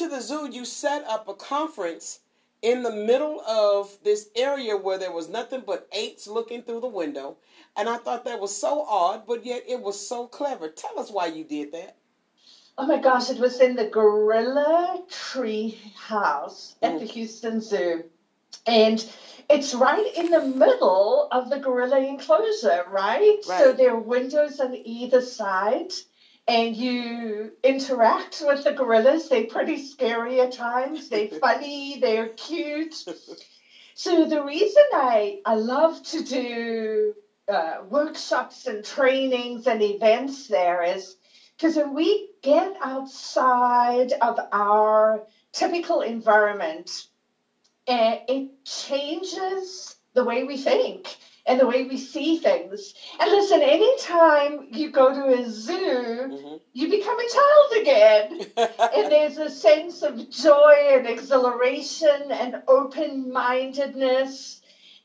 went to the zoo, you set up a conference in the middle of this area where there was nothing but apes looking through the window. And I thought that was so odd, but yet it was so clever. Tell us why you did that. Oh my gosh, it was in the Gorilla Tree House at Mm. the Houston Zoo. And it's right in the middle of the gorilla enclosure, right? right? So there are windows on either side, and you interact with the gorillas. They're pretty scary at times, they're funny, they're cute. So the reason I, I love to do uh, workshops and trainings and events there is because when we get outside of our typical environment, uh, it changes the way we think and the way we see things. And listen, anytime you go to a zoo, Mhm. you become a child again. and there's a sense of joy and exhilaration and open mindedness.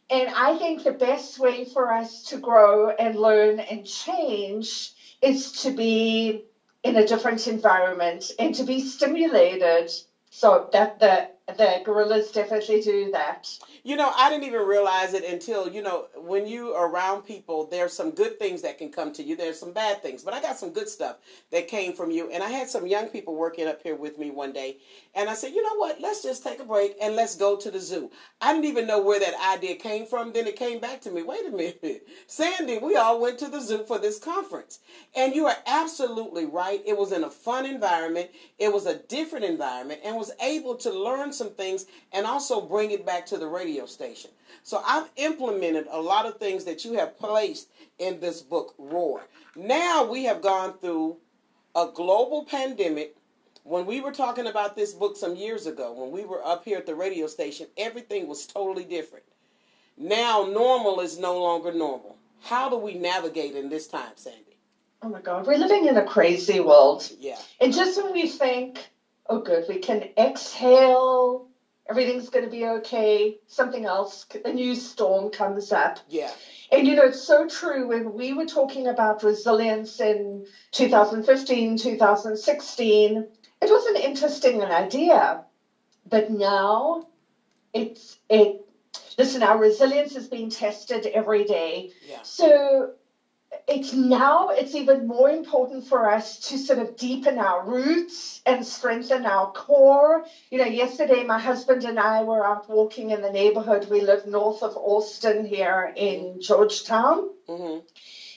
And I think the best way for us to grow and learn and change is to be in a different environment and to be stimulated. So that the the gorillas definitely do that. You know, I didn't even realize it until, you know, when you are around people, there's some good things that can come to you. There's some bad things. But I got some good stuff that came from you. And I had some young people working up here with me one day. And I said, you know what? Let's just take a break and let's go to the zoo. I didn't even know where that idea came from. Then it came back to me. Wait a minute. Sandy, we all went to the zoo for this conference. And you are absolutely right. It was in a fun environment. It was a different environment and was able to learn some things and also bring it back to the radio station. So I've implemented a lot of things that you have placed in this book, Roar. Now we have gone through a global pandemic. When we were talking about this book some years ago, when we were up here at the radio station, everything was totally different. Now normal is no longer normal. How do we navigate in this time, Sandy? Oh my God, we're living in a crazy world. Yeah. And just when we think, oh, good, we can exhale, everything's going to be okay, something else, a new storm comes up. Yeah. And you know, it's so true when we were talking about resilience in 2015, 2016, it was an interesting idea. But now it's, it, listen, our resilience is being tested every day. Yeah. So it's now it's even more important for us to sort of deepen our roots and strengthen our core. You know, yesterday my husband and I were out walking in the neighborhood. We live north of Austin here in Georgetown. hmm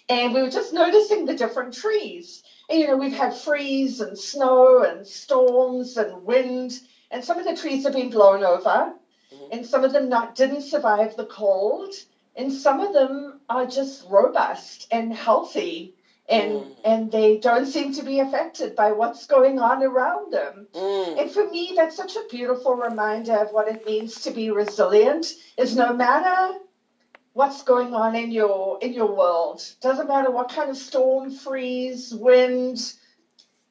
And we were just noticing the different trees. And, you know, we've had freeze and snow and storms and wind, and some of the trees have been blown over, Mhm. and some of them not didn't survive the cold, and some of them are just robust and healthy, and Mm. and they don't seem to be affected by what's going on around them. Mm. And for me, that's such a beautiful reminder of what it means to be resilient. Is no matter what's going on in your in your world, doesn't matter what kind of storm, freeze, wind,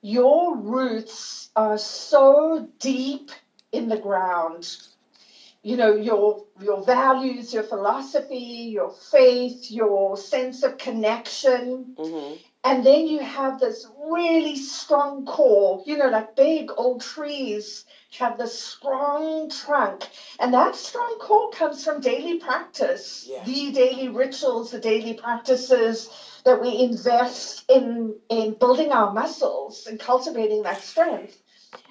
your roots are so deep in the ground. You know your your values, your philosophy, your faith, your sense of connection. hmm And then you have this really strong core, you know, like big old trees have this strong trunk. And that strong core comes from daily practice, Yeah. the daily rituals, the daily practices that we invest in, in building our muscles and cultivating that strength.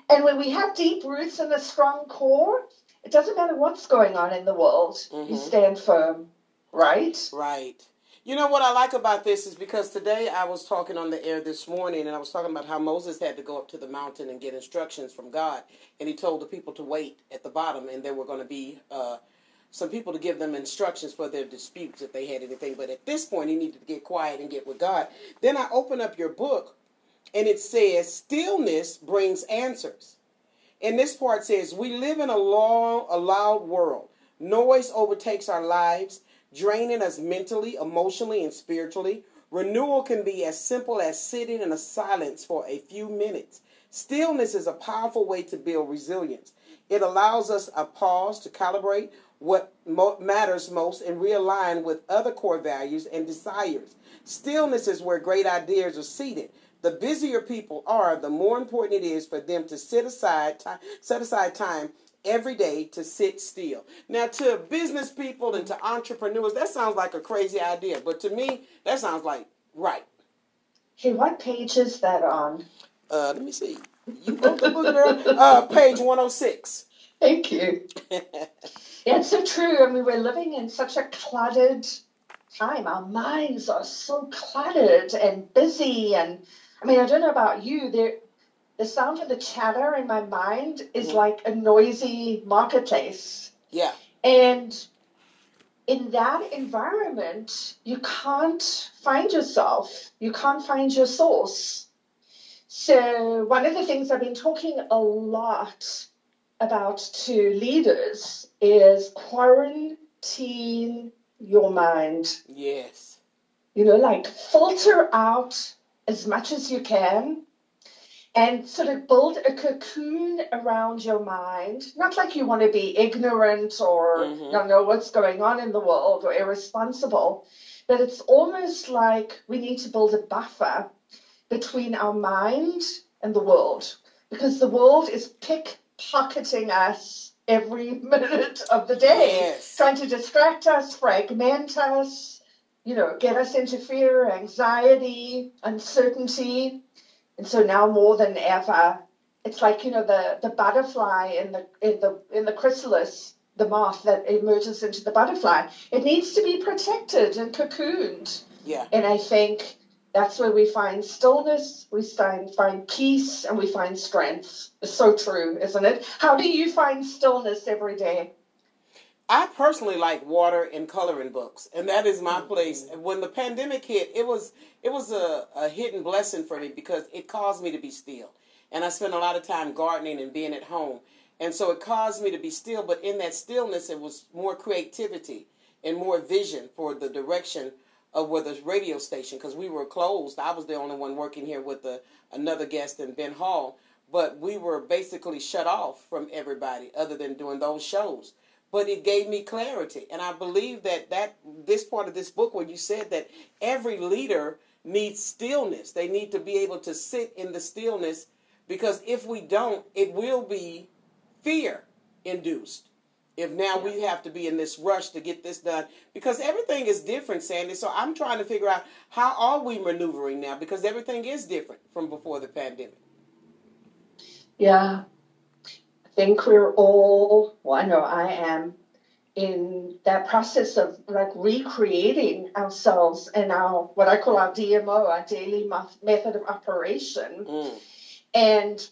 And when we have deep roots and a strong core, it doesn't matter what's going on in the world, you Mhm. stand firm, right? Right. You know what I like about this is because today I was talking on the air this morning and I was talking about how Moses had to go up to the mountain and get instructions from God. And he told the people to wait at the bottom and there were going to be uh, some people to give them instructions for their disputes if they had anything. But at this point, he needed to get quiet and get with God. Then I open up your book and it says, Stillness brings answers. And this part says, We live in a, long, a loud world. Noise overtakes our lives, draining us mentally, emotionally, and spiritually. Renewal can be as simple as sitting in a silence for a few minutes. Stillness is a powerful way to build resilience. It allows us a pause to calibrate what mo- matters most and realign with other core values and desires. Stillness is where great ideas are seeded. The busier people are, the more important it is for them to set aside time, set aside time every day to sit still. Now, to business people and to entrepreneurs, that sounds like a crazy idea, but to me, that sounds like right. Hey, what page is that on? Uh, let me see. You wrote the book, girl. Uh, page one hundred oh six. Thank you. yeah, it's so true. I mean, we're living in such a cluttered time. Our minds are so cluttered and busy. And I mean, I don't know about you. There, the sound of the chatter in my mind is mm. like a noisy marketplace. Yeah. And in that environment, you can't find yourself. You can't find your source. So, one of the things I've been talking a lot about to leaders is quarantine your mind. Yes. You know, like filter out as much as you can and sort of build a cocoon around your mind. Not like you want to be ignorant or mm-hmm. don't know what's going on in the world or irresponsible, but it's almost like we need to build a buffer between our mind and the world because the world is pickpocketing us every minute of the day, yes. trying to distract us, fragment us, you know, get us into fear, anxiety, uncertainty. And so now more than ever, it's like, you know, the, the butterfly in the in the in the chrysalis, the moth that emerges into the butterfly. It needs to be protected and cocooned. Yeah. And I think that's where we find stillness, we find, find peace, and we find strength. It's so true, isn't it? How do you find stillness every day? I personally like water and coloring books, and that is my place. Mm-hmm. When the pandemic hit, it was it was a, a hidden blessing for me because it caused me to be still, and I spent a lot of time gardening and being at home, and so it caused me to be still. But in that stillness, it was more creativity and more vision for the direction of where the radio station because we were closed. I was the only one working here with the, another guest in Ben Hall, but we were basically shut off from everybody other than doing those shows. But it gave me clarity, and I believe that that this part of this book where you said that every leader needs stillness. They need to be able to sit in the stillness because if we don't, it will be fear induced. If now yeah. we have to be in this rush to get this done because everything is different sandy. So i'm trying to figure out how are we maneuvering now? Because everything is different from before the pandemic. Yeah. i think we're all well i know i am in that process of like recreating ourselves and our what i call our dmo our daily method of operation mm. and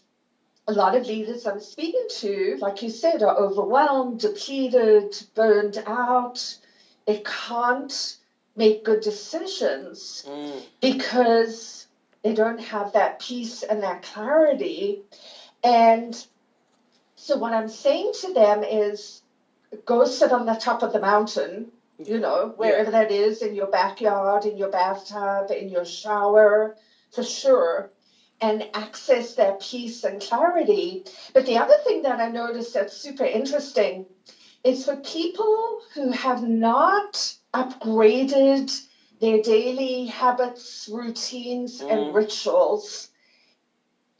a lot of leaders I'm speaking to, like you said, are overwhelmed, depleted, burned out. They can't make good decisions mm. because they don't have that peace and that clarity. And so, what I'm saying to them is go sit on the top of the mountain, you know, wherever yeah. that is, in your backyard, in your bathtub, in your shower, for sure and access that peace and clarity. But the other thing that I noticed that's super interesting is for people who have not upgraded their daily habits, routines, mm. and rituals,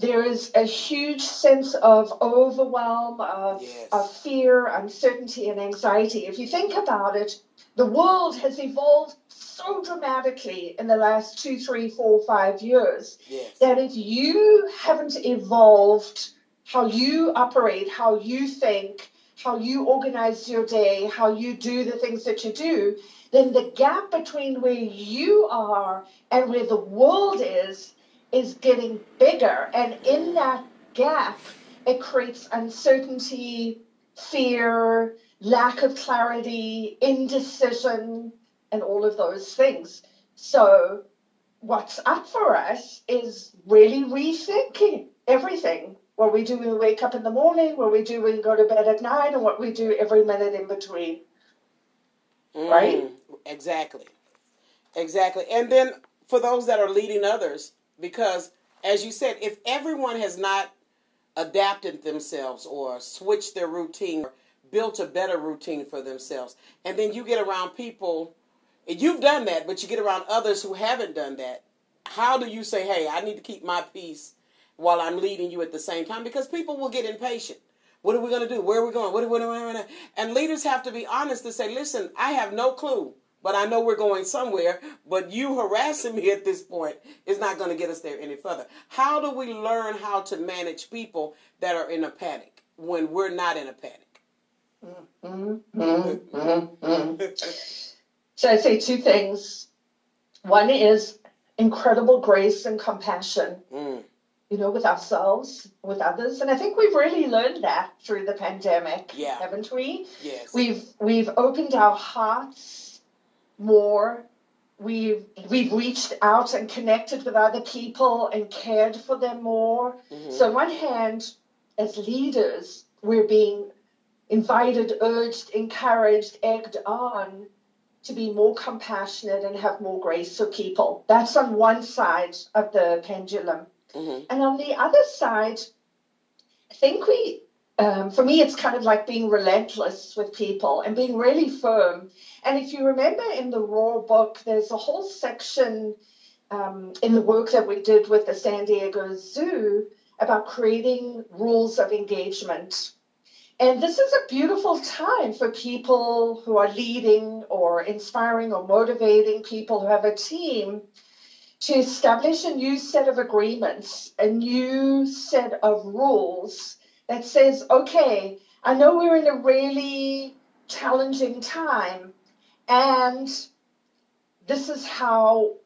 there is a huge sense of overwhelm, of, yes. of fear, uncertainty, and anxiety. If you think about it, the world has evolved so dramatically in the last two, three, four, five years yes. that if you haven't evolved how you operate, how you think, how you organize your day, how you do the things that you do, then the gap between where you are and where the world is is getting bigger. And in that gap, it creates uncertainty, fear, lack of clarity, indecision, and all of those things. So, what's up for us is really rethinking everything. What we do when we wake up in the morning, what we do when we go to bed at night, and what we do every minute in between. Mm, right? Exactly. Exactly. And then for those that are leading others, because as you said, if everyone has not adapted themselves or switched their routine or built a better routine for themselves, and then you get around people You've done that, but you get around others who haven't done that. how do you say, hey, I need to keep my peace while I'm leading you at the same time? Because people will get impatient. What are we going to do? Where are we going? What are we going to And leaders have to be honest to say, listen, I have no clue, but I know we're going somewhere. But you harassing me at this point is not going to get us there any further. How do we learn how to manage people that are in a panic when we're not in a panic? Mm-hmm. Mm-hmm. so I say two things. One is incredible grace and compassion. Mm you know, with ourselves, with others. And I think we've really learned that through the pandemic, yeah. haven't we? Yes. We've we've opened our hearts more. We've we've reached out and connected with other people and cared for them more. Mm-hmm. So on one hand, as leaders, we're being invited, urged, encouraged, egged on to be more compassionate and have more grace for people. That's on one side of the pendulum. Mm-hmm. And on the other side, I think we, um, for me, it's kind of like being relentless with people and being really firm. And if you remember in the Roar book, there's a whole section um, in the work that we did with the San Diego Zoo about creating rules of engagement. And this is a beautiful time for people who are leading or inspiring or motivating people who have a team to establish a new set of agreements, a new set of rules that says, okay, I know we're in a really challenging time, and this is how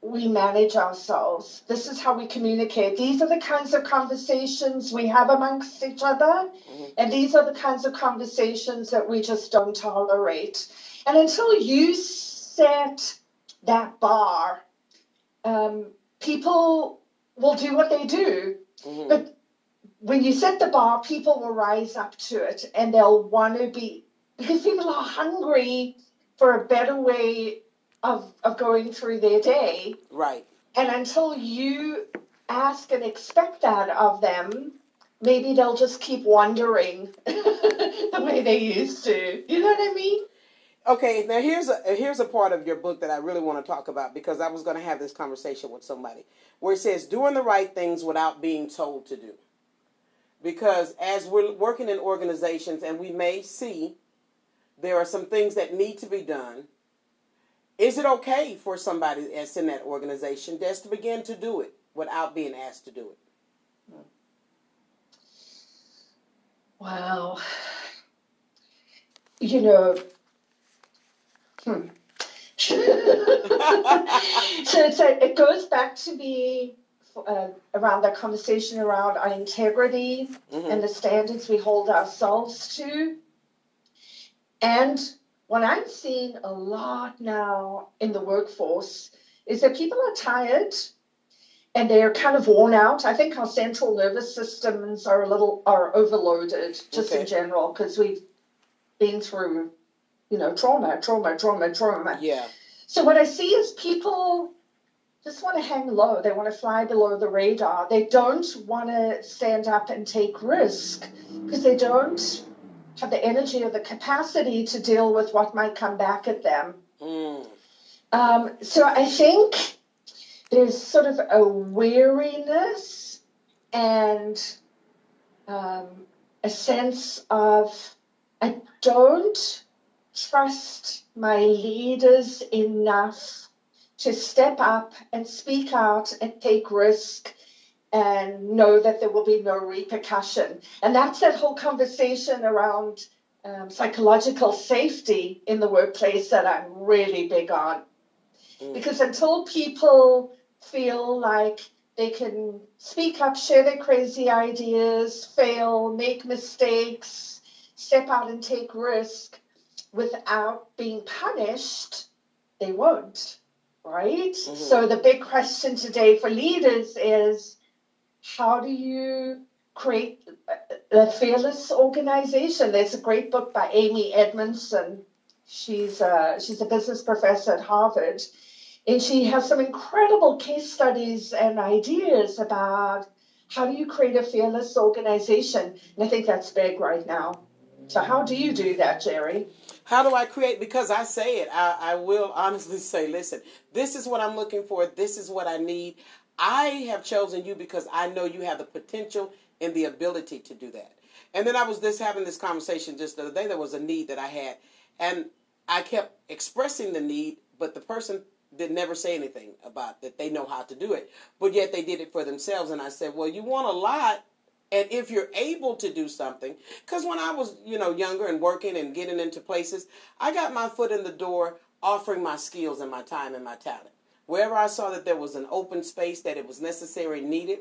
we manage ourselves. This is how we communicate. These are the kinds of conversations we have amongst each other, mm-hmm. and these are the kinds of conversations that we just don't tolerate. And until you set that bar um, people will do what they do. Mm-hmm. But when you set the bar, people will rise up to it and they'll want to be, because people are hungry for a better way of, of going through their day. Right. And until you ask and expect that of them, maybe they'll just keep wondering the way they used to. You know what I mean? Okay, now here's a here's a part of your book that I really want to talk about because I was going to have this conversation with somebody where it says doing the right things without being told to do. Because as we're working in organizations and we may see there are some things that need to be done, is it okay for somebody that's in that organization just to begin to do it without being asked to do it? Wow. You know, Hmm. so a, it goes back to be uh, around that conversation around our integrity mm-hmm. and the standards we hold ourselves to. And what I'm seeing a lot now in the workforce is that people are tired and they're kind of worn out. I think our central nervous systems are a little are overloaded just okay. in general because we've been through you know, trauma, trauma, trauma, trauma. Yeah. So what I see is people just want to hang low. They want to fly below the radar. They don't want to stand up and take risk because they don't have the energy or the capacity to deal with what might come back at them. Mm. Um, so I think there's sort of a weariness and um, a sense of I don't trust my leaders enough to step up and speak out and take risk and know that there will be no repercussion. And that's that whole conversation around um, psychological safety in the workplace that I'm really big on. Mm. Because until people feel like they can speak up, share their crazy ideas, fail, make mistakes, step out and take risk, without being punished, they won't, right? Mm-hmm. So the big question today for leaders is how do you create a fearless organization? There's a great book by Amy Edmondson. She's a, she's a business professor at Harvard. And she has some incredible case studies and ideas about how do you create a fearless organization. And I think that's big right now. So how do you do that, Jerry? How do I create? Because I say it. I, I will honestly say, listen, this is what I'm looking for. This is what I need. I have chosen you because I know you have the potential and the ability to do that. And then I was just having this conversation just the other day. There was a need that I had, and I kept expressing the need, but the person did never say anything about that they know how to do it, but yet they did it for themselves. And I said, well, you want a lot, and if you're able to do something, because when I was, you know, younger and working and getting into places, I got my foot in the door offering my skills and my time and my talent. Wherever I saw that there was an open space that it was necessary and needed,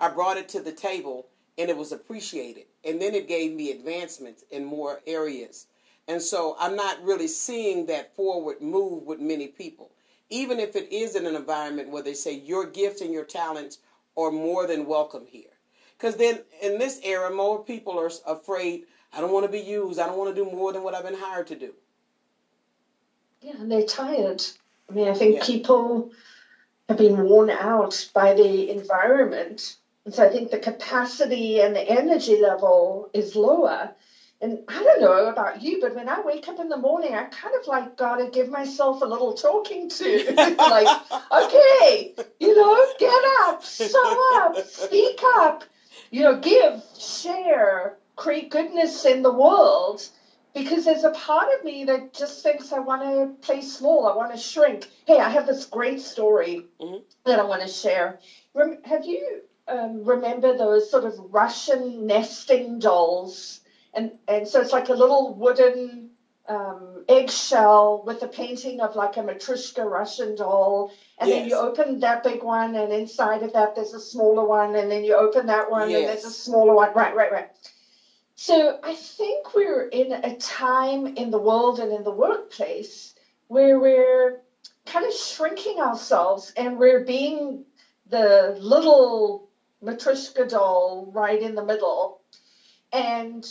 I brought it to the table and it was appreciated. And then it gave me advancements in more areas. And so I'm not really seeing that forward move with many people. Even if it is in an environment where they say your gifts and your talents are more than welcome here. Because then in this era, more people are afraid, I don't want to be used. I don't want to do more than what I've been hired to do. Yeah, and they're tired. I mean, I think yeah. people have been worn out by the environment and so I think the capacity and the energy level is lower. And I don't know about you, but when I wake up in the morning, I kind of like got to give myself a little talking to. like, okay, you know, get up, show up, speak up, you know, give, share, create goodness in the world. Because there's a part of me that just thinks I want to play small, I want to shrink. Hey, I have this great story mm-hmm. that I want to share. Have you um, remember those sort of Russian nesting dolls, and and so it's like a little wooden um, eggshell with a painting of like a Matryoshka Russian doll, and yes. then you open that big one, and inside of that there's a smaller one, and then you open that one, yes. and there's a smaller one. Right, right, right. So I think we're in a time in the world and in the workplace where we're kind of shrinking ourselves and we're being the little Matryoshka doll right in the middle. And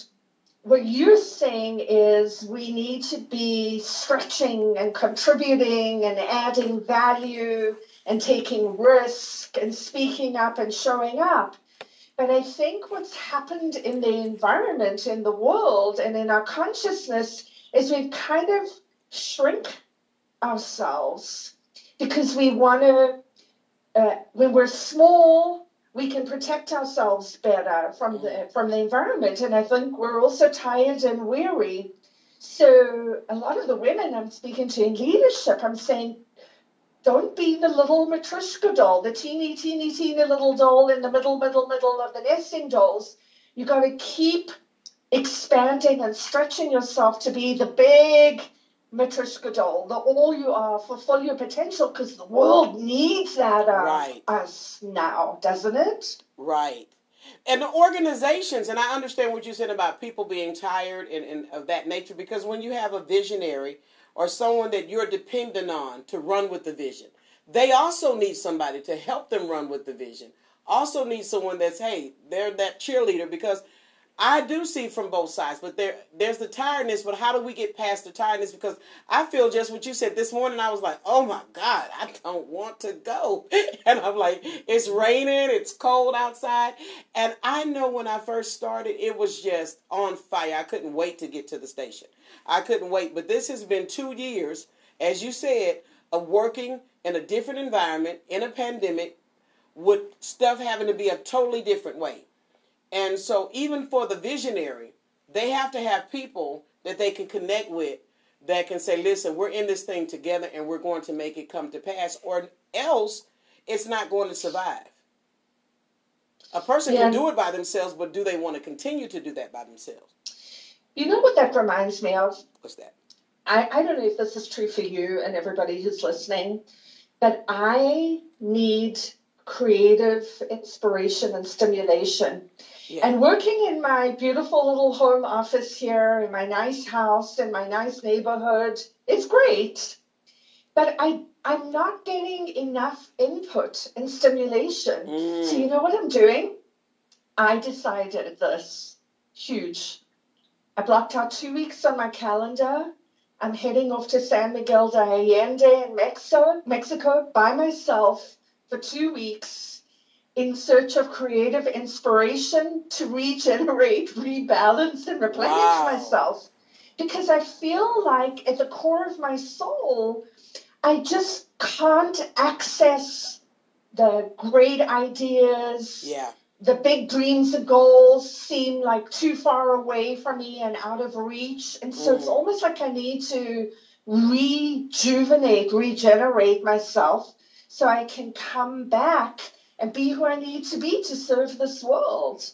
what you're saying is we need to be stretching and contributing and adding value and taking risk and speaking up and showing up. But I think what's happened in the environment, in the world, and in our consciousness is we've kind of shrink ourselves because we want to, uh, when we're small, we can protect ourselves better from the from the environment. And I think we're also tired and weary. So a lot of the women I'm speaking to in leadership, I'm saying, don't be the little Matryoshka doll, the teeny, teeny, teeny little doll in the middle, middle, middle of the nesting dolls. You got to keep expanding and stretching yourself to be the big Matryoshka doll, the all you uh, are, fulfill your potential because the world needs that of right. us now, doesn't it? Right. And the organizations, and I understand what you said about people being tired and, and of that nature, because when you have a visionary or someone that you're dependent on to run with the vision, they also need somebody to help them run with the vision. Also need someone that's, hey, they're that cheerleader because – I do see from both sides, but there there's the tiredness. But how do we get past the tiredness? Because I feel just what you said this morning. I was like, oh my God, I don't want to go. And I'm like, it's raining, it's cold outside. And I know when I first started, it was just on fire. I couldn't wait to get to the station. I couldn't wait. But this has been two years, as you said, of working in a different environment, in a pandemic, with stuff having to be a totally different way. And so, even for the visionary, they have to have people that they can connect with that can say, listen, we're in this thing together and we're going to make it come to pass, or else it's not going to survive. A person yeah. can do it by themselves, but do they want to continue to do that by themselves? You know what that reminds me of? What's that? I, I don't know if this is true for you and everybody who's listening, but I need creative inspiration and stimulation. Yeah. And working in my beautiful little home office here, in my nice house, in my nice neighborhood, it's great. But I, I'm not getting enough input and stimulation. Mm. So, you know what I'm doing? I decided this huge. I blocked out two weeks on my calendar. I'm heading off to San Miguel de Allende in Mexico, Mexico by myself for two weeks in search of creative inspiration to regenerate, rebalance, and replenish wow. myself. Because I feel like at the core of my soul, I just can't access the great ideas. Yeah. The big dreams and goals seem like too far away from me and out of reach. And so mm. it's almost like I need to rejuvenate, regenerate myself so I can come back and be who I need to be to serve this world.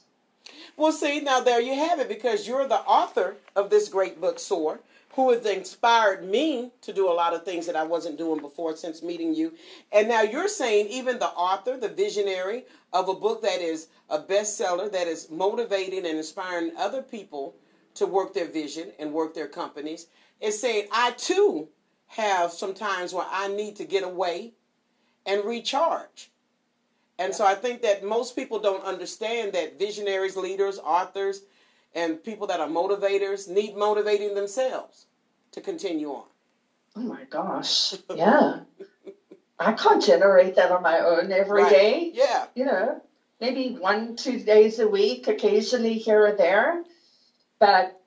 Well, see, now there you have it because you're the author of this great book, Soar, who has inspired me to do a lot of things that I wasn't doing before since meeting you. And now you're saying, even the author, the visionary of a book that is a bestseller, that is motivating and inspiring other people to work their vision and work their companies, is saying, I too have some times where I need to get away and recharge. And so I think that most people don't understand that visionaries, leaders, authors, and people that are motivators need motivating themselves to continue on. Oh my gosh. Yeah. I can't generate that on my own every right. day. Yeah. You know, maybe one, two days a week, occasionally here or there. But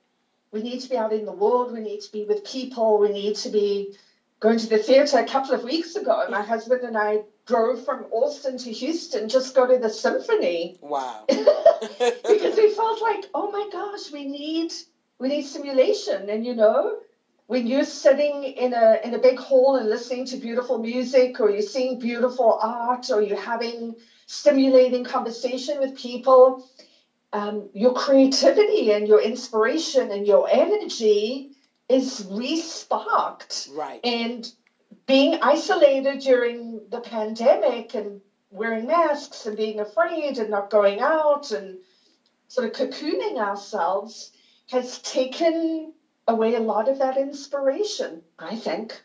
we need to be out in the world. We need to be with people. We need to be going to the theatre a couple of weeks ago. My husband and I drove from Austin to Houston just go to the symphony. Wow. because we felt like, oh my gosh, we need we need stimulation. And you know, when you're sitting in a in a big hall and listening to beautiful music or you're seeing beautiful art or you're having stimulating conversation with people, um, your creativity and your inspiration and your energy is re-sparked. Right. And being isolated during the pandemic and wearing masks and being afraid and not going out and sort of cocooning ourselves has taken away a lot of that inspiration, I think.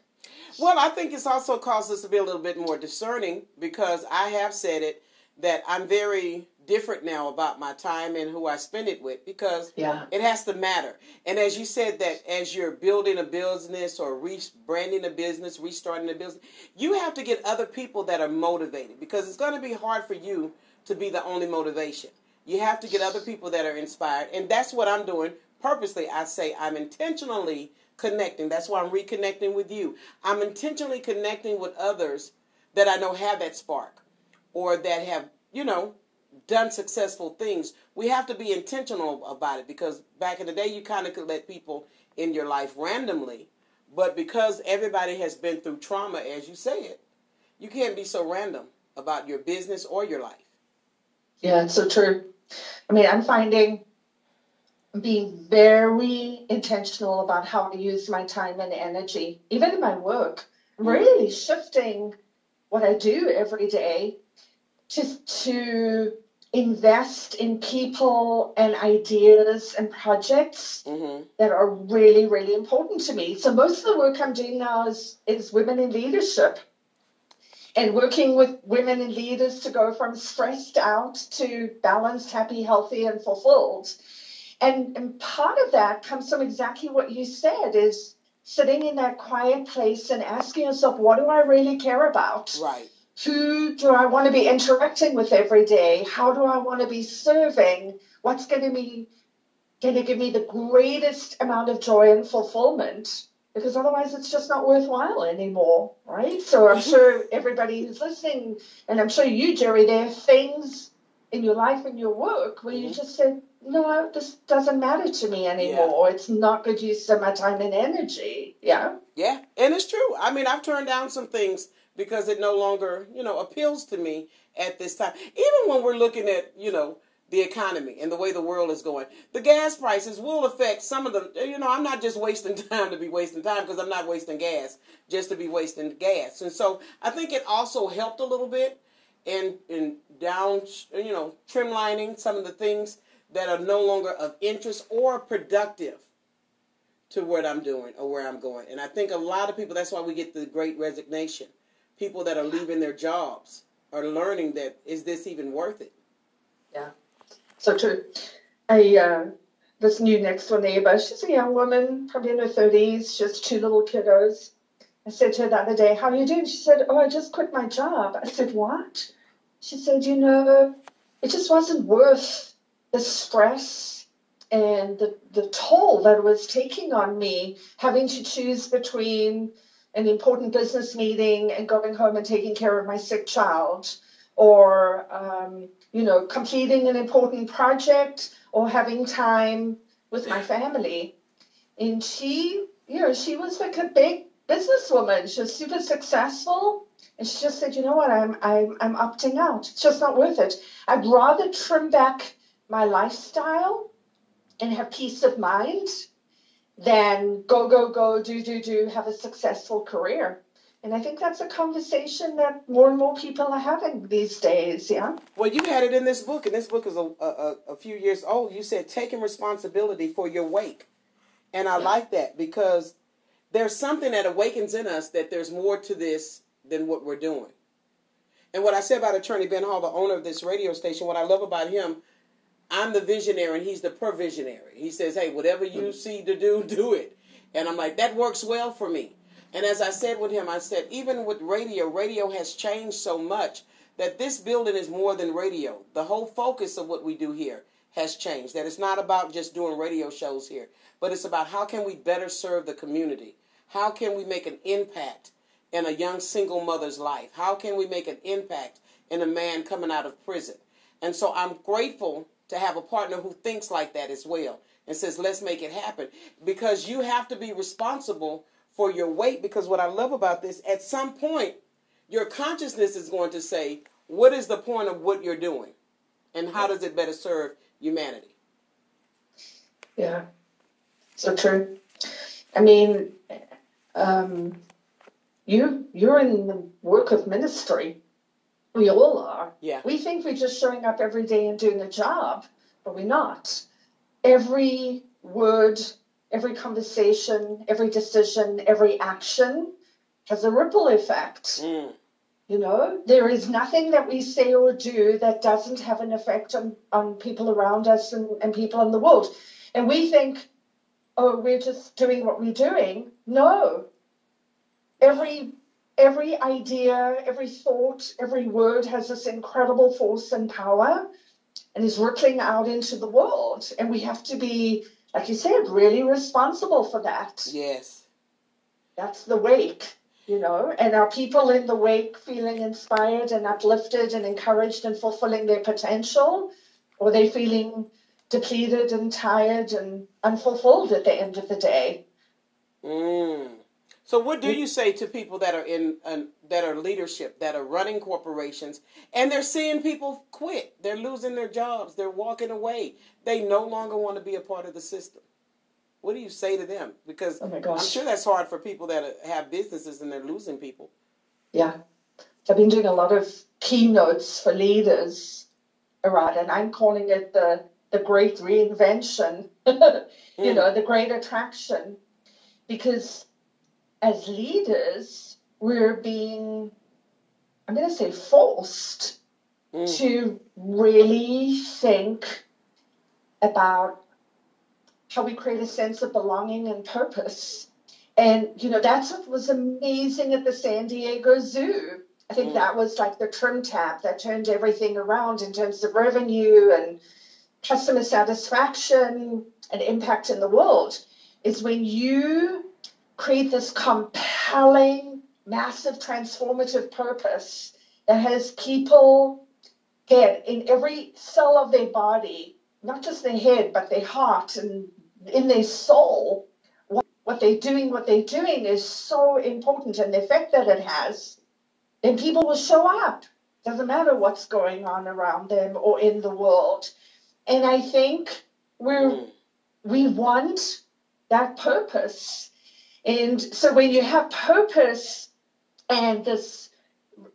Well, I think it's also caused us to be a little bit more discerning because I have said it that I'm very different now about my time and who I spend it with because yeah. it has to matter. And as you said that as you're building a business or rebranding a business, restarting a business, you have to get other people that are motivated because it's going to be hard for you to be the only motivation. You have to get other people that are inspired. And that's what I'm doing purposely. I say I'm intentionally connecting. That's why I'm reconnecting with you. I'm intentionally connecting with others that I know have that spark or that have, you know, done successful things, we have to be intentional about it because back in the day, you kind of could let people in your life randomly. But because everybody has been through trauma, as you say it, you can't be so random about your business or your life. Yeah, it's so true. I mean, I'm finding being very intentional about how I use my time and energy, even in my work, mm-hmm. really shifting what I do every day to, to invest in people and ideas and projects mm-hmm. that are really, really important to me. So most of the work I'm doing now is, is women in leadership and working with women and leaders to go from stressed out to balanced, happy, healthy, and fulfilled. And, and part of that comes from exactly what you said is sitting in that quiet place and asking yourself, what do I really care about? Right who do I want to be interacting with every day? How do I want to be serving? What's going to be going to give me the greatest amount of joy and fulfillment? Because otherwise, it's just not worthwhile anymore, right? So I'm sure everybody who's listening, and I'm sure you, Jerry, there are things in your life and your work where mm-hmm. you just said, no, this doesn't matter to me anymore. Yeah. It's not good use of my time and energy. Yeah. Yeah, and it's true. I mean, I've turned down some things because it no longer, you know, appeals to me at this time. Even when we're looking at, you know, the economy and the way the world is going. The gas prices will affect some of the, you know, I'm not just wasting time to be wasting time because I'm not wasting gas just to be wasting gas. And so I think it also helped a little bit in, in down, you know, trimlining some of the things that are no longer of interest or productive to what I'm doing or where I'm going. And I think a lot of people, that's why we get the great resignation people that are leaving their jobs are learning that is this even worth it? Yeah, so true. I uh, this new next door neighbor, she's a young woman, probably in her thirties. She has two little kiddos. I said to her the other day, "How are you doing?" She said, "Oh, I just quit my job." I said, "What?" she said, you know, it just wasn't worth the stress and the, the toll that it was taking on me, having to choose between an important business meeting and going home and taking care of my sick child, or, um, you know, completing an important project or having time with my family. And she, you know, she was like a big businesswoman. She was super successful. And she just said, you know what, I'm I'm I'm opting out. It's just not worth it. I'd rather trim back my lifestyle and have peace of mind than go, go, go, do, do, do, have a successful career. And I think that's a conversation that more and more people are having these days. Yeah. Well, you had it in this book, and this book is a, a, a few years old. You said taking responsibility for your wake. And I yeah. like that because there's something that awakens in us that there's more to this than what we're doing. And what I said about Attorney Ben Hall, the owner of this radio station, what I love about him, I'm the visionary and he's the provisionary. He says, hey, whatever you mm-hmm. see to do, do it. And I'm like, that works well for me. And as I said with him, I said, even with radio, radio has changed so much that this building is more than radio. The whole focus of what we do here has changed. That it's not about just doing radio shows here, but it's about how can we better serve the community? How can we make an impact in a young single mother's life? How can we make an impact in a man coming out of prison? And so I'm grateful to have a partner who thinks like that as well and says, let's make it happen. Because you have to be responsible for your weight. Because what I love about this, at some point, your consciousness is going to say, what is the point of what you're doing? And how does it better serve humanity? Yeah, so true. I mean, um, you you're in the work of ministry, we all are. Yeah. We think we're just showing up every day and doing a job, but we're not. Every word, every conversation, every decision, every action has a ripple effect. Mm. You know, there is nothing that we say or do that doesn't have an effect on, on people around us and, and people in the world. And we think, oh, we're just doing what we're doing. No. Every every idea, every thought, every word has this incredible force and power and is rippling out into the world. And we have to be, like you said, really responsible for that. Yes. That's the wake, you know. And are people in the wake feeling inspired and uplifted and encouraged and fulfilling their potential? Or are they feeling depleted and tired and unfulfilled at the end of the day? Mm. So, what do you say to people that are in uh, that are leadership, that are running corporations, and they're seeing people quit? They're losing their jobs. They're walking away. They no longer want to be a part of the system. What do you say to them? Because oh I'm sure that's hard for people that have businesses and they're losing people. Yeah, I've been doing a lot of keynotes for leaders around, and I'm calling it the the great reinvention. you mm. know, the great attraction, because as leaders, we're being, I'm going to say, forced mm. to really think about how we create a sense of belonging and purpose. And, you know, that's what was amazing at the San Diego Zoo. I think mm. that was like the trim tab that turned everything around in terms of revenue and customer satisfaction and impact in the world. Is when you create this compelling, massive, transformative purpose that has people get in every cell of their body, not just their head, but their heart and in their soul. What, what they're doing, what they're doing is so important, and the effect that it has, then people will show up. Doesn't matter what's going on around them or in the world. And I think we're, mm. we want that purpose and so when you have purpose and this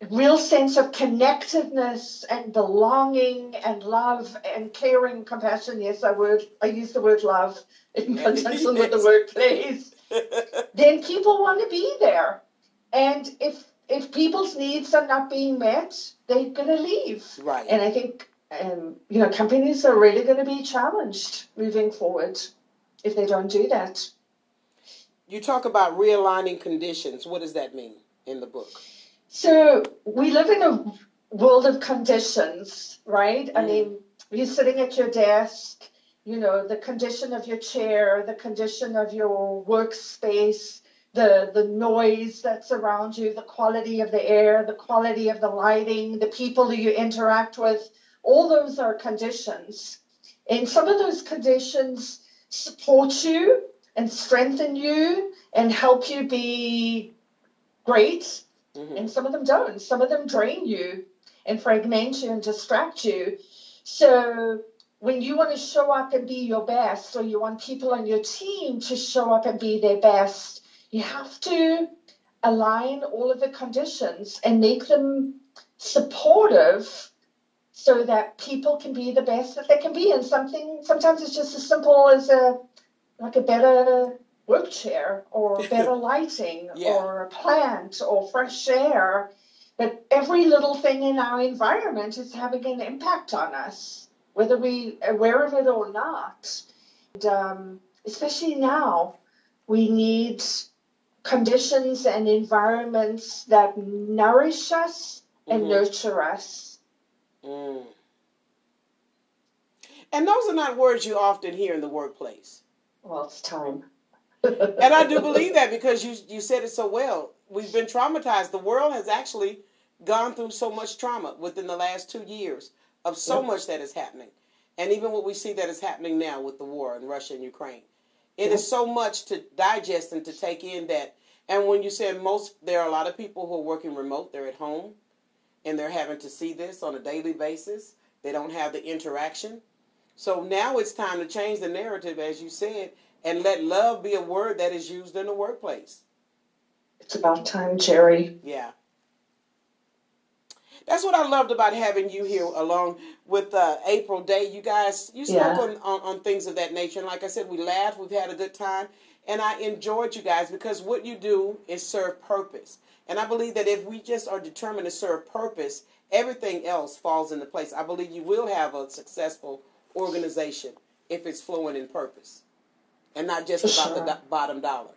real sense of connectedness and belonging and love and caring, compassion, yes, I word I use the word love in conjunction with the word please, then people want to be there. And if if people's needs are not being met, they're gonna leave. Right. And I think um, you know, companies are really going to be challenged moving forward if they don't do that. You talk about realigning conditions. What does that mean in the book? So we live in a world of conditions, right? Mm. I mean, you're sitting at your desk, you know, the condition of your chair, the condition of your workspace, the the noise that's around you, the quality of the air, the quality of the lighting, the people that you interact with, all those are conditions. And some of those conditions support you and strengthen you and help you be great. Mm-hmm. And some of them don't. Some of them drain you and fragment you and distract you. So when you want to show up and be your best, or you want people on your team to show up and be their best, you have to align all of the conditions and make them supportive so that people can be the best that they can be. And something sometimes it's just as simple as a like a better work chair or better lighting yeah. or a plant or fresh air. But every little thing in our environment is having an impact on us, whether we are aware of it or not. And, um, especially now, we need conditions and environments that nourish us and mm-hmm. nurture us. Mm. And those are not words you often hear in the workplace. Well, it's time. and I do believe that because you you said it so well. We've been traumatized. The world has actually gone through so much trauma within the last two years of so yep. much that is happening, and even what we see that is happening now with the war in Russia and Ukraine. It yep. is so much to digest and to take in that. And when you said most, there are a lot of people who are working remote. They're at home, and they're having to see this on a daily basis. They don't have the interaction. So now it's time to change the narrative, as you said, and let love be a word that is used in the workplace. It's about time, Jerry. Yeah. That's what I loved about having you here along with uh, April Day. You guys, you spoke yeah. on, on, on things of that nature. And like I said, we laughed, we've had a good time. And I enjoyed you guys because what you do is serve purpose. And I believe that if we just are determined to serve purpose, everything else falls into place. I believe you will have a successful organization if it's flowing in purpose and not just For about sure. the do- bottom dollar.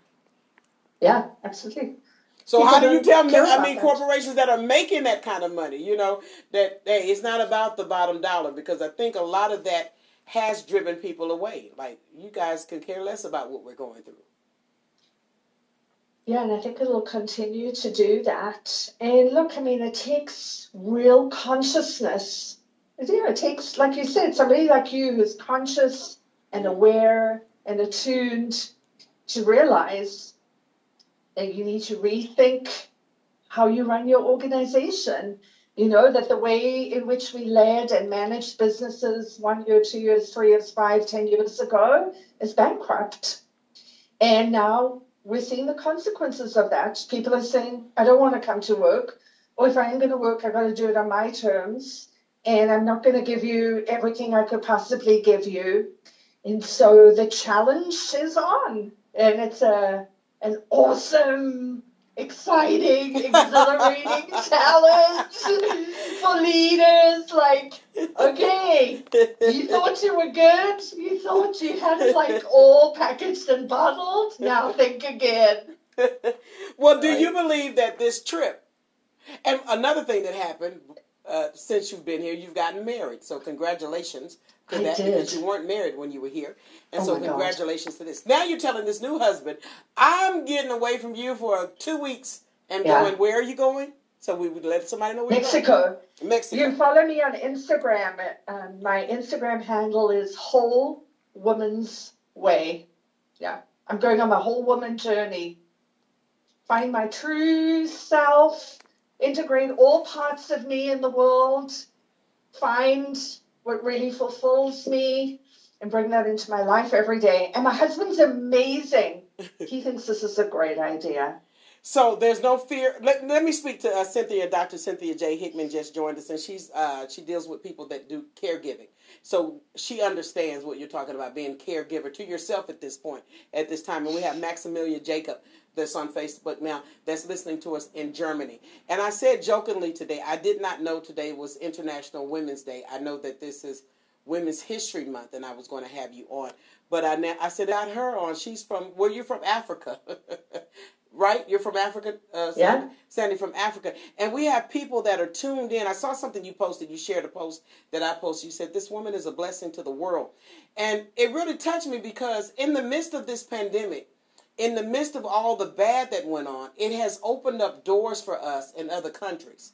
Yeah, absolutely. So People how do you tell me? I mean, that. corporations that are making that kind of money, you know, that hey, it's not about the bottom dollar because I think a lot of that has driven people away. Like you guys can care less about what we're going through. Yeah, and I think it'll continue to do that. And look, I mean, it takes real consciousness yeah, it takes, like you said, somebody like you who's conscious and aware and attuned to realize that you need to rethink how you run your organization. You know, that the way in which we led and managed businesses one year, two years, three years, five, ten years ago is bankrupt. And now we're seeing the consequences of that. People are saying, I don't want to come to work. Or if I am going to work, I've got to do it on my terms and I'm not going to give you everything I could possibly give you. And so the challenge is on, and it's a an awesome, exciting, exhilarating challenge for leaders. Like, okay, you thought you were good, you thought you had it like all packaged and bottled. Now think again. well, do right. you believe that this trip? And another thing that happened uh, since you've been here, you've gotten married. So congratulations to I that did. because you weren't married when you were here. And oh so congratulations God. to this. Now you're telling this new husband, I'm getting away from you for two weeks and yeah. going, where are you going? So we would let somebody know where Mexico. Mexico. You follow me on Instagram. Um, my Instagram handle is Whole Woman's Way. Yeah. I'm going on my whole woman journey. Find my true self integrate all parts of me in the world, find what really fulfills me, and bring that into my life every day. And my husband's amazing. he thinks this is a great idea. So there's no fear. Let, let me speak to uh, Cynthia. Dr. Cynthia J. Hickman just joined us, and she's uh, she deals with people that do caregiving. So she understands what you're talking about, being caregiver to yourself at this point, at this time. And we have Maximilia Jacob that's on Facebook now that's listening to us in Germany. And I said jokingly today, I did not know today was International Women's Day. I know that this is Women's History Month, and I was going to have you on. But I, I said I had her on. She's from where? you're from Africa? right? You're from Africa, uh, Sandy, Yeah. Sandy from Africa, and we have people that are tuned in. I saw something you posted. You shared a post that I posted. You said this woman is a blessing to the world, and it really touched me because in the midst of this pandemic, in the midst of all the bad that went on, it has opened up doors for us in other countries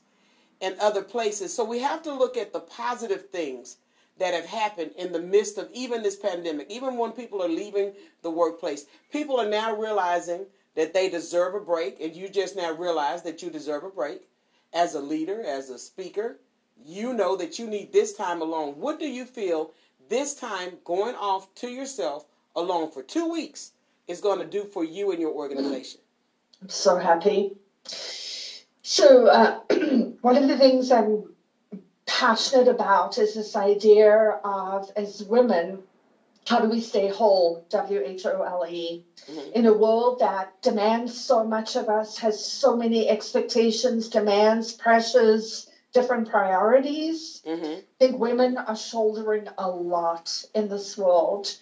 and other places. So we have to look at the positive things that have happened in the midst of even this pandemic. Even when people are leaving the workplace, people are now realizing that they deserve a break, and you just now realize that you deserve a break as a leader, as a speaker. You know that you need this time alone. What do you feel this time going off to yourself alone for two weeks is going to do for you and your organization? I'm so happy. So, uh, one of the things I'm passionate about is this idea of, as women, how do we stay whole? W H O L E. Mhm. In a world that demands so much of us, has so many expectations, demands, pressures, different priorities. Mm-hmm. I think women are shouldering a lot in this world.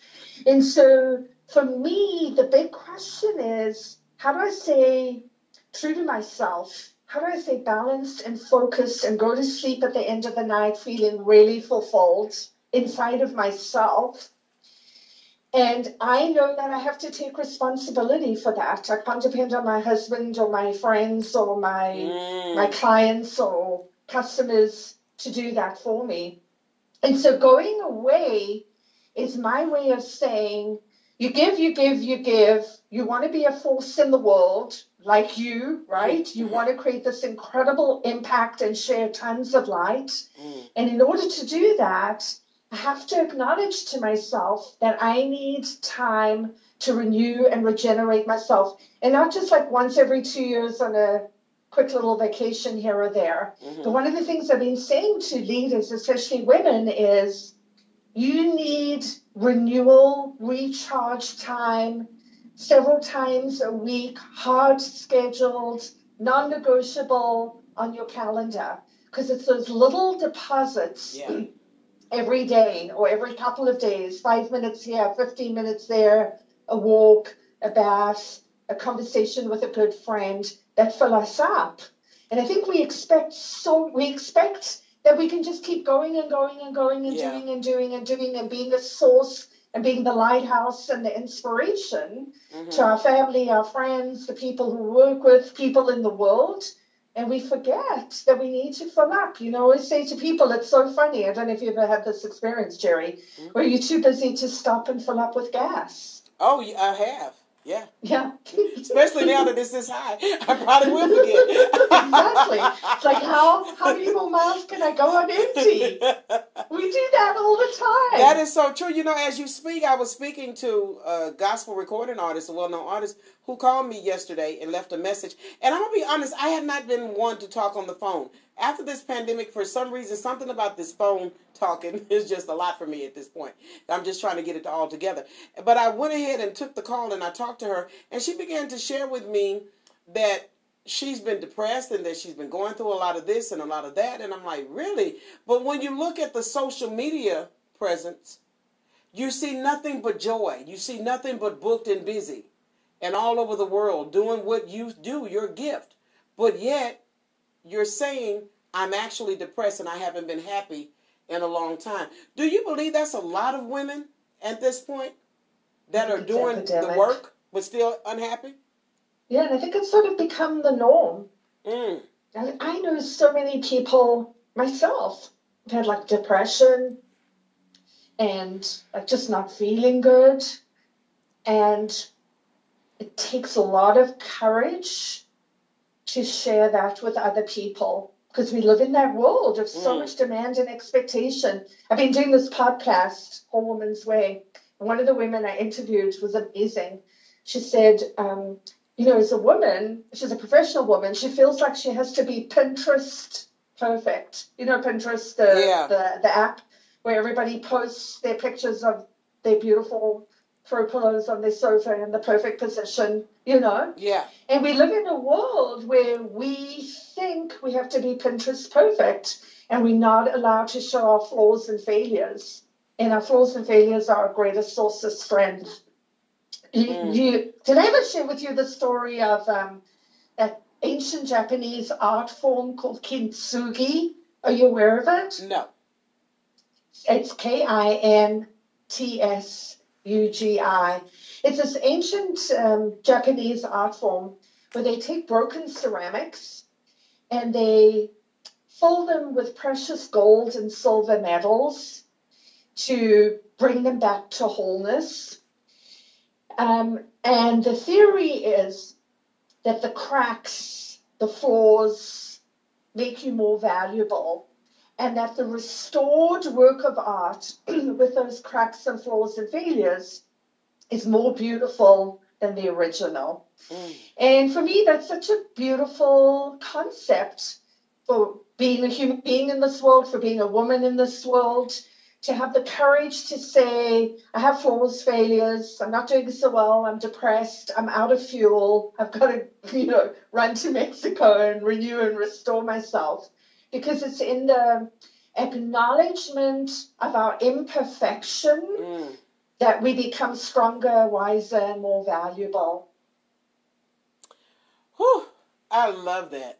And so for me, the big question is how do I stay true to myself? How do I stay balanced and focused and go to sleep at the end of the night feeling really fulfilled inside of myself? And I know that I have to take responsibility for that. I can't depend on my husband or my friends or my Mm. my clients or customers to do that for me. And so going away is my way of saying, you give, you give, you give. You want to be a force in the world, like you, right? You want to create this incredible impact and share tons of light. Mm. And in order to do that, I have to acknowledge to myself that I need time to renew and regenerate myself. And not just like once every two years on a quick little vacation here or there. Mhm. But one of the things I've been saying to leaders, especially women, is you need renewal, recharge time several times a week, hard scheduled, non negotiable on your calendar. Because it's those little deposits Yeah. every day or every couple of days five minutes here, 15 minutes there, a walk, a bath, a conversation with a good friend that fill us up. And I think we expect so, we expect that we can just keep going and going and going and Yeah. doing and doing and doing and being a source and being the lighthouse and the inspiration Mhm. to our family, our friends, the people who work with, people in the world. And we forget that we need to fill up. You know, I always say to people, it's so funny. I don't know if you've ever had this experience, Jerry, where you're too busy to stop and fill up with gas. Oh, yeah, I have. Yeah. Yeah. Especially now that it's this high. I probably will forget. exactly. It's like, how, how many more miles can I go on empty? We do that all the time. That is so true. You know, as you speak, I was speaking to a gospel recording artist, a well known artist, who called me yesterday and left a message. And I'm going to be honest, I have not been one to talk on the phone. After this pandemic, for some reason, something about this phone talking is just a lot for me at this point. I'm just trying to get it all together. But I went ahead and took the call and I talked to her, and she began to share with me that she's been depressed and that she's been going through a lot of this and a lot of that. And I'm like, really? But when you look at the social media presence, you see nothing but joy. You see nothing but booked and busy and all over the world doing what you do, your gift. But yet, you're saying, I'm actually depressed and I haven't been happy in a long time. Do you believe that's a lot of women at this point that are doing the work but still unhappy? yeah, and I think it's sort of become the norm. Mm. I I know so many people myself have had like depression and like just not feeling good. And it takes a lot of courage to share that with other people because we live in that world of so Mm. much demand and expectation. I've been doing this podcast, Whole Woman's Way, and one of the women I interviewed was amazing. She said, um, you know, as a woman, she's a professional woman, she feels like she has to be Pinterest perfect. You know, Pinterest, the, Yeah. the, the app where everybody posts their pictures of their beautiful throw pillows on their sofa in the perfect position, you know? Yeah. And we live in a world where we think we have to be Pinterest perfect and we're not allowed to show our flaws and failures. And our flaws and failures are our greatest source of strength. Mm. you, did I ever share with you the story of um, that ancient Japanese art form called kintsugi? Are you aware of it? No. It's K I N T S U G I. It's this ancient um, Japanese art form where they take broken ceramics and they fill them with precious gold and silver metals to bring them back to wholeness. Um, and the theory is that the cracks, the flaws, make you more valuable, and that the restored work of art with those cracks and flaws and failures is more beautiful than the original. Mm. And for me, that's such a beautiful concept for being a human being in this world, for being a woman in this world, to have the courage to say, I have flaws, failures, I'm not doing so well, I'm depressed, I'm out of fuel, I've got to, you know, run to Mexico and renew and restore myself. Because it's in the acknowledgement of our imperfection mm. that we become stronger, wiser, and more valuable. Whew, I love that.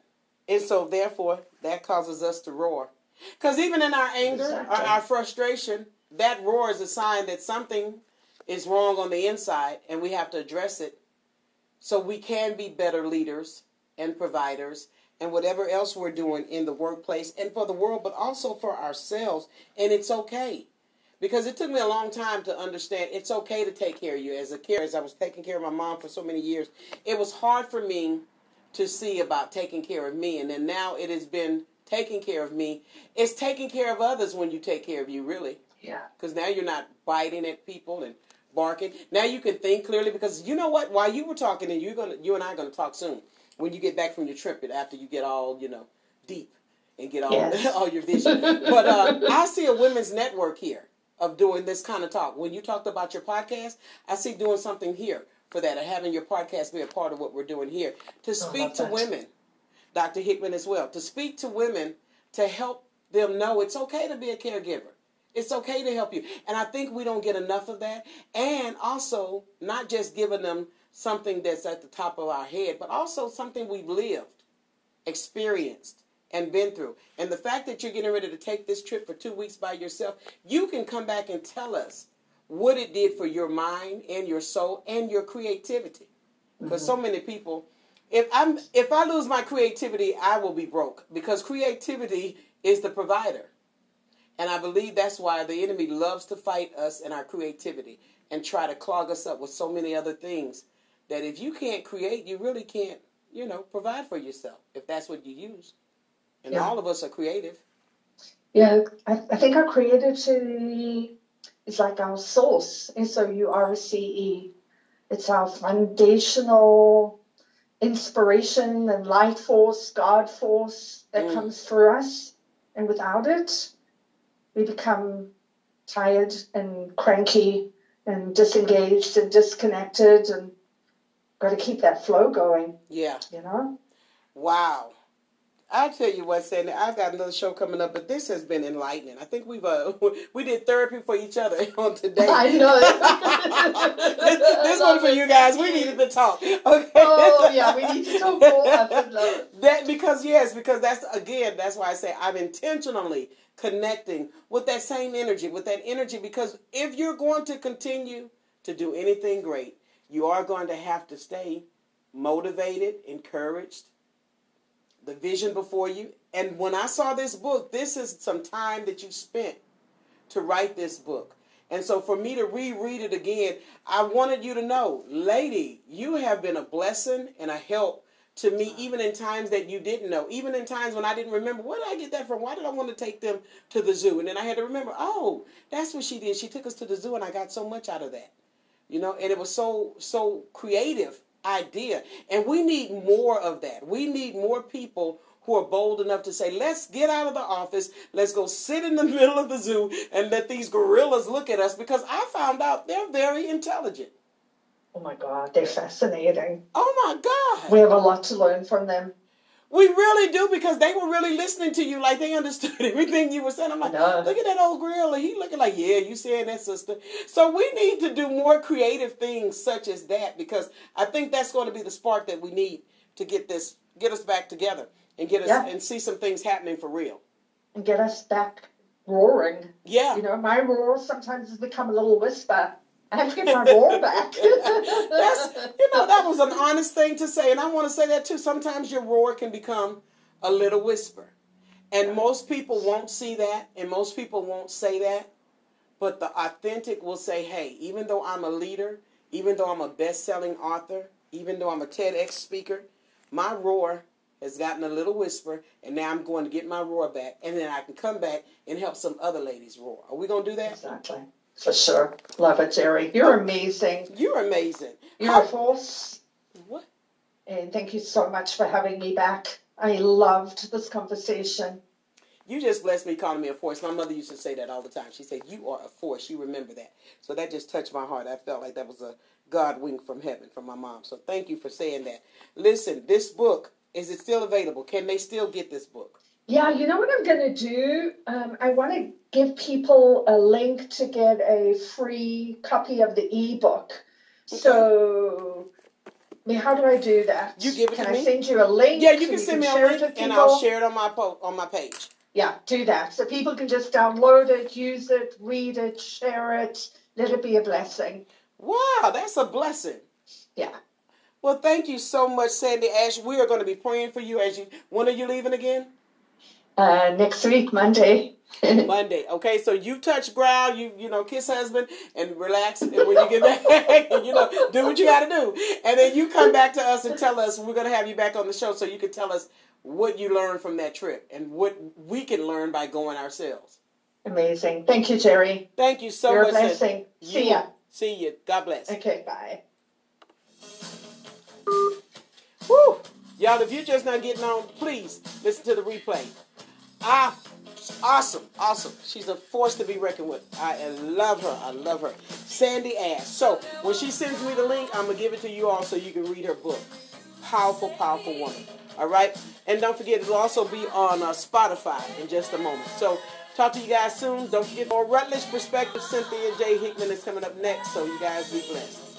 And so, therefore, that causes us to roar. Because even in our anger exactly. or our frustration, that roar is a sign that something is wrong on the inside and we have to address it so we can be better leaders and providers and whatever else we're doing in the workplace and for the world, but also for ourselves. And it's okay. Because it took me a long time to understand it's okay to take care of you. As a care, as I was taking care of my mom for so many years, it was hard for me to see about taking care of me. And then now it has been taking care of me. It's taking care of others when you take care of you, really. Yeah. Because now you're not biting at people and barking. Now you can think clearly because you know what? While you were talking, and you're gonna, you and I are gonna talk soon when you get back from your trip after you get all you know deep and get all yes. all your vision. but uh, I see a women's network here of doing this kind of talk. When you talked about your podcast, I see doing something here for that, and having your podcast be a part of what we're doing here to speak to that. women Dr. Hickman as well, to speak to women to help them know it's okay to be a caregiver. It's okay to help you. And I think we don't get enough of that. And also, not just giving them something that's at the top of our head, but also something we've lived, experienced, and been through. And the fact that you're getting ready to take this trip for two weeks by yourself, you can come back and tell us what it did for your mind and your soul and your creativity. Because mm-hmm. so many people if I'm if I lose my creativity, I will be broke because creativity is the provider. And I believe that's why the enemy loves to fight us and our creativity and try to clog us up with so many other things that if you can't create, you really can't, you know, provide for yourself if that's what you use. And yeah. all of us are creative. Yeah, I, I think our creativity is like our source, S O U R C E. It's our foundational inspiration and light force, God force that mm. comes through us. And without it, we become tired and cranky and disengaged and disconnected and got to keep that flow going. Yeah. You know? Wow. I'll tell you what, Sandy. I've got another show coming up, but this has been enlightening. I think we've uh, we did therapy for each other on today. I know. this, this one for you guys. We needed to talk. Okay. Oh yeah, we need to talk more. that because yes, because that's again that's why I say I'm intentionally connecting with that same energy, with that energy, because if you're going to continue to do anything great, you are going to have to stay motivated, encouraged the vision before you. And when I saw this book, this is some time that you spent to write this book. And so for me to reread it again, I wanted you to know, lady, you have been a blessing and a help to me, even in times that you didn't know, even in times when I didn't remember, where did I get that from? Why did I want to take them to the zoo? And then I had to remember, oh, that's what she did. She took us to the zoo and I got so much out of that. You know, and it was so, so creative idea. And we need more of that. We need more people who are bold enough to say, let's get out of the office, let's go sit in the middle of the zoo and let these gorillas look at us because I found out they're very intelligent. Oh my God, they're fascinating. Oh my God. We have a lot to learn from them. We really do because they were really listening to you, like they understood everything you were saying. I'm like, look at that old gorilla. He looking like, yeah, you saying that, sister. So we need to do more creative things such as that because I think that's going to be the spark that we need to get this, get us back together and get us yeah. and see some things happening for real. And get us back roaring. Yeah. You know, my roar sometimes has become a little whisper. I have to get my roar back. That's, you know, that was an honest thing to say. And I want to say that too. Sometimes your roar can become a little whisper. And most people won't see that, and most people won't say that. But the authentic will say, hey, even though I'm a leader, even though I'm a best selling author, even though I'm a TEDx speaker, my roar has gotten a little whisper, and now I'm going to get my roar back, and then I can come back and help some other ladies roar. Are we going to do that? Exactly. For sure. Love it, Jerry. You're amazing. You're amazing. You're How- a force. What? And thank you so much for having me back. I loved this conversation. You just blessed me calling me a force. My mother used to say that all the time. She said, You are a force. You remember that. So that just touched my heart. I felt like that was a God wink from heaven from my mom. So thank you for saying that. Listen, this book, is it still available? Can they still get this book? Yeah, you know what I'm going to do? Um, I want to give people a link to get a free copy of the ebook. So, I how do I do that? You give it can to I me. send you a link? Yeah, you can send me a link, and I'll share it on my po- on my page. Yeah, do that so people can just download it, use it, read it, share it. Let it be a blessing. Wow, that's a blessing. Yeah. Well, thank you so much, Sandy Asch. We are going to be praying for you as you. When are you leaving again? Uh, next week, Monday. Monday. Okay, so you touch ground, you you know, kiss husband and relax, and when you get back, you know, do what you got to do, and then you come back to us and tell us we're gonna have you back on the show so you can tell us what you learned from that trip and what we can learn by going ourselves. Amazing. Thank you, Jerry. Thank you so You're much. A blessing. See ya. See you. God bless. Okay. Bye. Woo! Y'all, if you're just not getting on, please listen to the replay. Ah, awesome, awesome. She's a force to be reckoned with. I love her. I love her. Sandy Asch. So when she sends me the link, I'm gonna give it to you all so you can read her book. Powerful, powerful woman. All right, and don't forget it'll also be on uh, Spotify in just a moment. So talk to you guys soon. Don't forget more Rutledge perspective. Cynthia J Hickman is coming up next. So you guys be blessed.